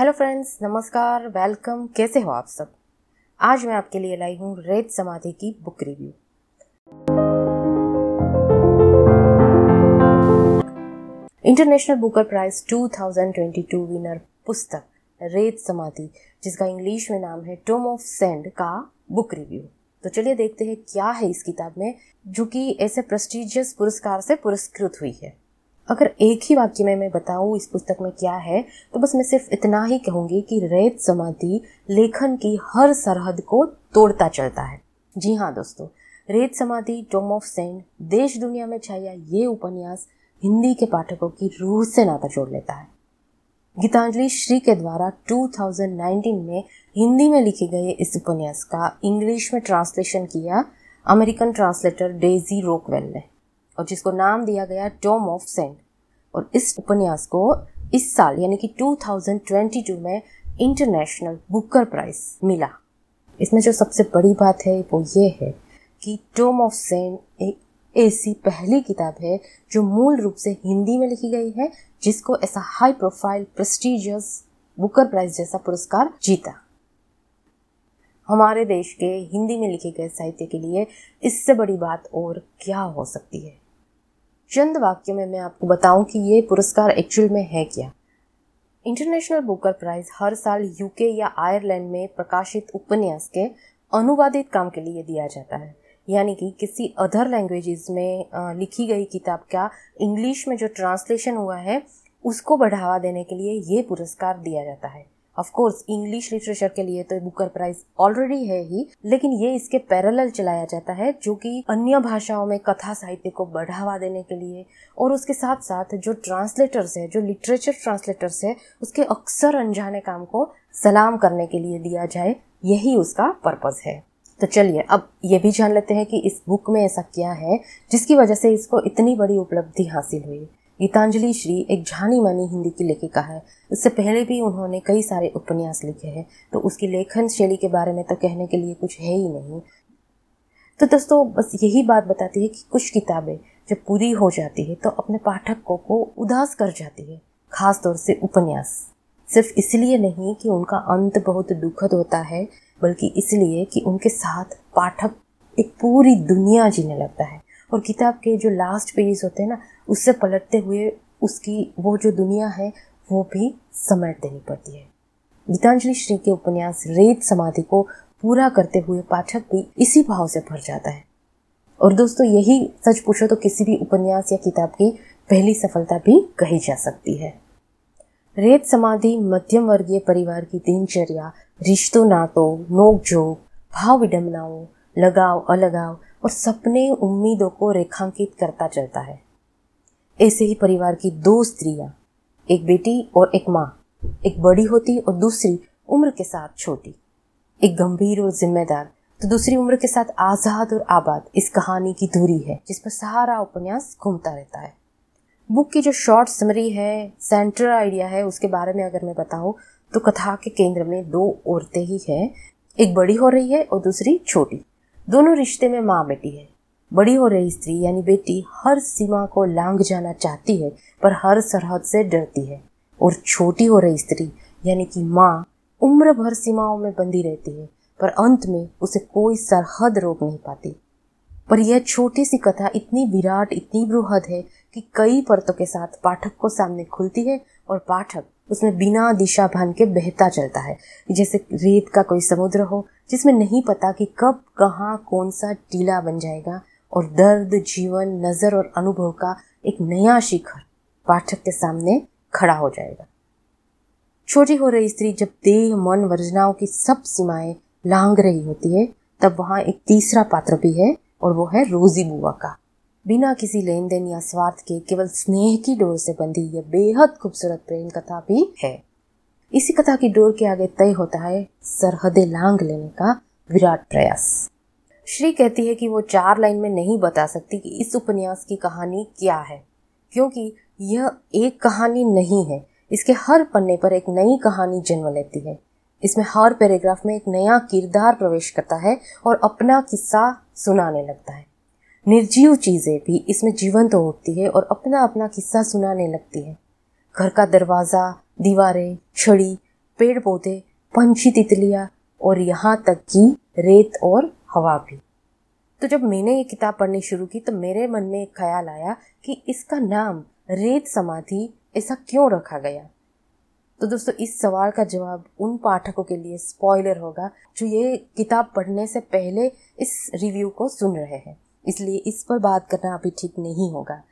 Hello friends नमस्कार welcome कैसे हो आप सब? आज मैं आपके लिए लाई हूँ रेत समाधि की book review international Booker prize 2022 winner पुस्तक, रेत समाधि, जिसका इंग्लिश में नाम है टोम ऑफ़ सेंड का बुक रिव्यू तो चलिए देखते हैं क्या है इस किताब में, जो कि ऐसे प्रेस्टिजियस पुरस्कार से पुरस्कृत हुई है। अगर एक ही वाक्य में मैं बताऊँ इस पुस्तक में क्या है तो बस मैं सिर्फ़ इतना ही कहूँगी कि रेत समाधि लेखन की हर सरहद को तोड़ता चलता है। जी हाँ दोस्तों, रेत समाधि टोम ऑफ़ सेंट, देश दुनिया में छाया ये उपन्यास हिंदी के पाठकों की रूह से नाता जोड़ लेता है। गीतांजलि श्री के द्वारा 2019 में हिंदी में लिखे गए इस उपन्यास का इंग्लिश में ट्रांसलेशन किया अमेरिकन ट्रांसलेटर डेजी रोकवेल ने। और जिसको नाम दिया गया टॉम ऑफ़ सेंट और इस उपन्यास को इस साल, यानी कि 2022 में इंटरनेशनल बुकर प्राइज मिला। इसमें जो सबसे बड़ी बात है, वो ये है कि टॉम ऑफ़ सेंट एक ऐसी पहली किताब है जो मूल रूप से हिंदी में लिखी गई है, जिसको ऐसा high profile prestigious Booker prize जैसा पुरस्कार जीता। हमारे देश के हिंदी में लिखे गए साहित्य के लिए इससे बड़ी बात और क्या हो सकती है? चंद वाक्यों में मैं आपको बताऊँ कि ये पुरस्कार एक्चुअल में है क्या? इंटरनेशनल बुकर प्राइज हर साल यूके या आयरलैंड में प्रकाशित उपन्यास के अनुवादित काम के लिए दिया जाता है। यानी कि किसी अदर लैंग्वेजेस में लिखी गई किताब का इंग्लिश में जो ट्रांसलेशन हुआ है, उसको बढ़ावा देने के लिए ये पुरस्कार दिया जाता है। ऑफ़ कोर्स इंग्लिश लिटरेचर के लिए तो बुकर प्राइज ऑलरेडी है ही, लेकिन ये इसके पैरेलल चलाया जाता है, जो कि अन्य भाषाओं में कथा साहित्य को बढ़ावा देने के लिए, और उसके साथ साथ जो ट्रांसलेटर्स है, जो लिटरेचर ट्रांसलेटर्स है, उसके अक्सर अनजाने काम को सलाम करने के लिए दिया जाए, यही उसका पर्पज है। तो चलिए, अब ये भी जान लेते हैं कि इस बुक में ऐसा क्या है, जिसकी वजह से इसको इतनी बड़ी उपलब्धि हासिल हुई। गीतांजलि श्री एक जानी मानी हिंदी की लेखिका है। इससे पहले भी उन्होंने कई सारे उपन्यास लिखे हैं तो उसकी लेखन शैली के बारे में तो कहने के लिए कुछ है ही नहीं। तो दोस्तों, बस यही बात बताती है कि कुछ किताबें जब पूरी हो जाती है तो अपने पाठकों को उदास कर जाती है खास तौर से उपन्यास। सिर्फ़ इसलिए नहीं कि उनका अंत बहुत दुखद होता है, बल्कि इसलिए कि उनके साथ पाठक एक पूरी दुनिया जीने लगता है। और किताब के जो लास्ट पेजेस होते हैं ना उससे पलटते हुए उसकी वो जो दुनिया है, वो भी समेट देनी पड़ती है। गीतांजलि श्री के उपन्यास रेत समाधि को पूरा करते हुए पाठक भी इसी भाव से भर जाता है। और दोस्तों, यही सच पूछो तो किसी भी उपन्यास या किताब की पहली सफलता भी कही जा सकती है। रेत समाधि, मध्यम वर्गीय परिवार की दिनचर्या, रिश्तों नातों, नोकझोंक, भाव विडम्बनाओं लगाव, अलगाव और सपने, उम्मीदों को रेखांकित करता चलता है। ऐसे ही परिवार की दो स्त्रियाँ, एक बेटी और एक माँ, एक बड़ी होती और दूसरी उम्र के साथ छोटी। एक गंभीर और जिम्मेदार तो दूसरी उम्र के साथ आज़ाद और आबाद, इस कहानी की दूरी है, जिस पर सहारा उपन्यास घूमता रहता है। बुक की जो शॉर्ट समरी है सेंट्रल आइडिया है, उसके बारे में अगर मैं बताऊँ तो कथा के केंद्र में दो औरतें ही है, एक बड़ी हो रही है और दूसरी छोटी। दोनों रिश्ते में माँ बेटी है। बड़ी हो रही स्त्री, यानी बेटी, हर सीमा को लांग जाना चाहती है, पर हर सरहद से डरती है। और छोटी हो रही स्त्री, यानी कि माँ, उम्र भर सीमाओं में बंधी रहती है, पर अंत में उसे कोई सरहद रोक नहीं पाती। पर यह छोटी सी कथा इतनी विराट, इतनी बृहद है कि कई परतों के साथ पाठक को सामने खुलती है और पाठक उसमें बिना दिशा भान के बहता चलता है, जैसे रेत का कोई समुद्र हो, जिसमें नहीं पता कि कब, कहाँ, कौन सा टीला बन जाएगा और दर्द, जीवन, नज़र और अनुभव का एक नया शिखर पाठक के सामने खड़ा हो जाएगा। छोटी हो रही स्त्री जब देह, मन, वर्जनाओं की सब सीमाएँ लांग रही होती है, तब वहाँ एक तीसरा पात्र भी है और वो है रोजी बुआ का। बिना किसी लेन देन या स्वार्थ के, केवल स्नेह की डोर से बंधी यह बेहद खूबसूरत प्रेम कथा भी है। इसी कथा की डोर के आगे तय होता है सरहदे लांग लेने का विराट प्रयास। श्री कहती है कि वो चार लाइन में नहीं बता सकती कि इस उपन्यास की कहानी क्या है, क्योंकि यह एक कहानी नहीं है। इसके हर पन्ने पर एक नई कहानी जन्म लेती है। इसमें हर पैराग्राफ में एक नया किरदार प्रवेश करता है और अपना किस्सा सुनाने लगता है। निर्जीव चीज़ें भी इसमें जीवंत तो होती है और अपना अपना किस्सा सुनाने लगती है। घर का दरवाज़ा, दीवारें, छड़ी पेड़ पौधे पंछी तितलियाँ और यहाँ तक कि रेत और हवा भी। तो जब मैंने ये किताब पढ़नी शुरू की तो मेरे मन में एक ख्याल आया कि इसका नाम रेत समाधि ऐसा क्यों रखा गया? तो दोस्तों, इस सवाल का जवाब उन पाठकों के लिए स्पॉइलर होगा, जो ये किताब पढ़ने से पहले इस रिव्यू को सुन रहे हैं। इसलिए इस पर बात करना अभी ठीक नहीं होगा।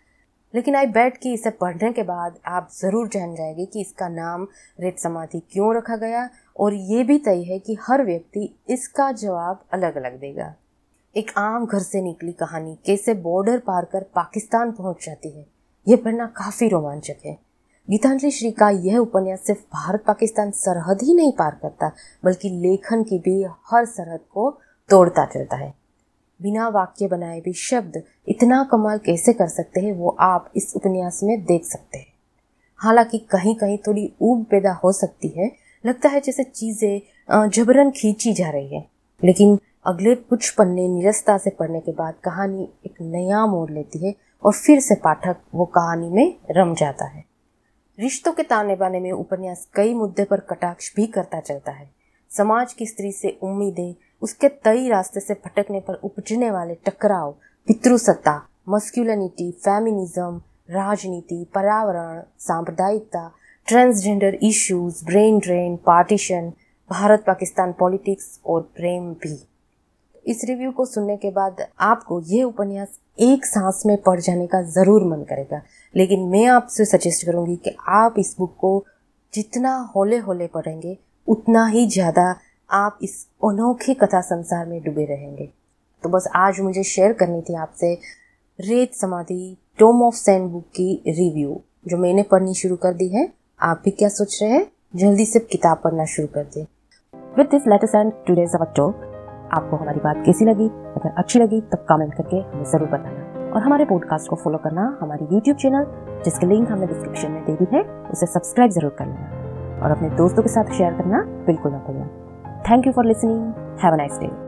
लेकिन आई बैठ के इसे पढ़ने के बाद आप ज़रूर जान जाएँगे कि इसका नाम रेत समाधि क्यों रखा गया और ये भी तय है कि हर व्यक्ति इसका जवाब अलग अलग देगा। एक आम घर से निकली कहानी कैसे बॉर्डर पार कर पाकिस्तान पहुँच जाती है। यह पढ़ना काफ़ी रोमांचक है। गीतांजलि श्री का यह उपन्यास सिर्फ़ भारत पाकिस्तान सरहद ही नहीं पार करता, बल्कि लेखन की भी हर सरहद को तोड़ता चलता है। बिना वाक्य बनाए भी शब्द इतना कमाल कैसे कर सकते हैं, वो आप इस उपन्यास में देख सकते हैं। हालाँकि कहीं कहीं थोड़ी ऊब पैदा हो सकती है, लगता है जैसे चीज़ें जबरन खींची जा रही है। लेकिन अगले कुछ पन्ने निरस्ता से पढ़ने के बाद कहानी एक नया मोड़ लेती है और फिर से पाठक वो कहानी में रम जाता है। रिश्तों के ताने बाने में उपन्यास कई मुद्दे पर कटाक्ष भी करता चलता है। समाज की स्त्री से उम्मीदें उसके तई रास्ते से भटकने पर उपजने वाले टकराव, पितृसत्ता मस्क्यूलनिटी फेमिनिज्म राजनीति, पर्यावरण, सांप्रदायिकता transgender issues brain drain partition Bharat Pakistan politics और प्रेम भी। इस रिव्यू को सुनने के बाद आपको यह उपन्यास एक सांस में पढ़ जाने का ज़रूर मन करेगा। लेकिन मैं आपसे सजेस्ट करूँगी कि आप इस बुक को जितना होले होले पढ़ेंगे, उतना ही ज़्यादा आप इस अनोखे कथा संसार में डूबे रहेंगे। तो बस आज मुझे शेयर करनी थी आपसे Ret Samadhi Tomb of Sand book की रिव्यू जो मैंने पढ़नी शुरू कर दी है। आप भी क्या सोच रहे हैं? जल्दी से किताब पढ़ना शुरू कर दें। With this latest and today's talk आपको हमारी बात कैसी लगी? अगर अच्छी लगी, तब कमेंट करके हमें ज़रूर बताना। और हमारे पॉडकास्ट को फॉलो करना हमारी यूट्यूब चैनल जिसके लिंक हमने डिस्क्रिप्शन में दे दी है, उसे सब्सक्राइब ज़रूर कर लेना। और अपने दोस्तों के साथ शेयर करना बिल्कुल ना भूलना Thank you for listening. Have a nice day.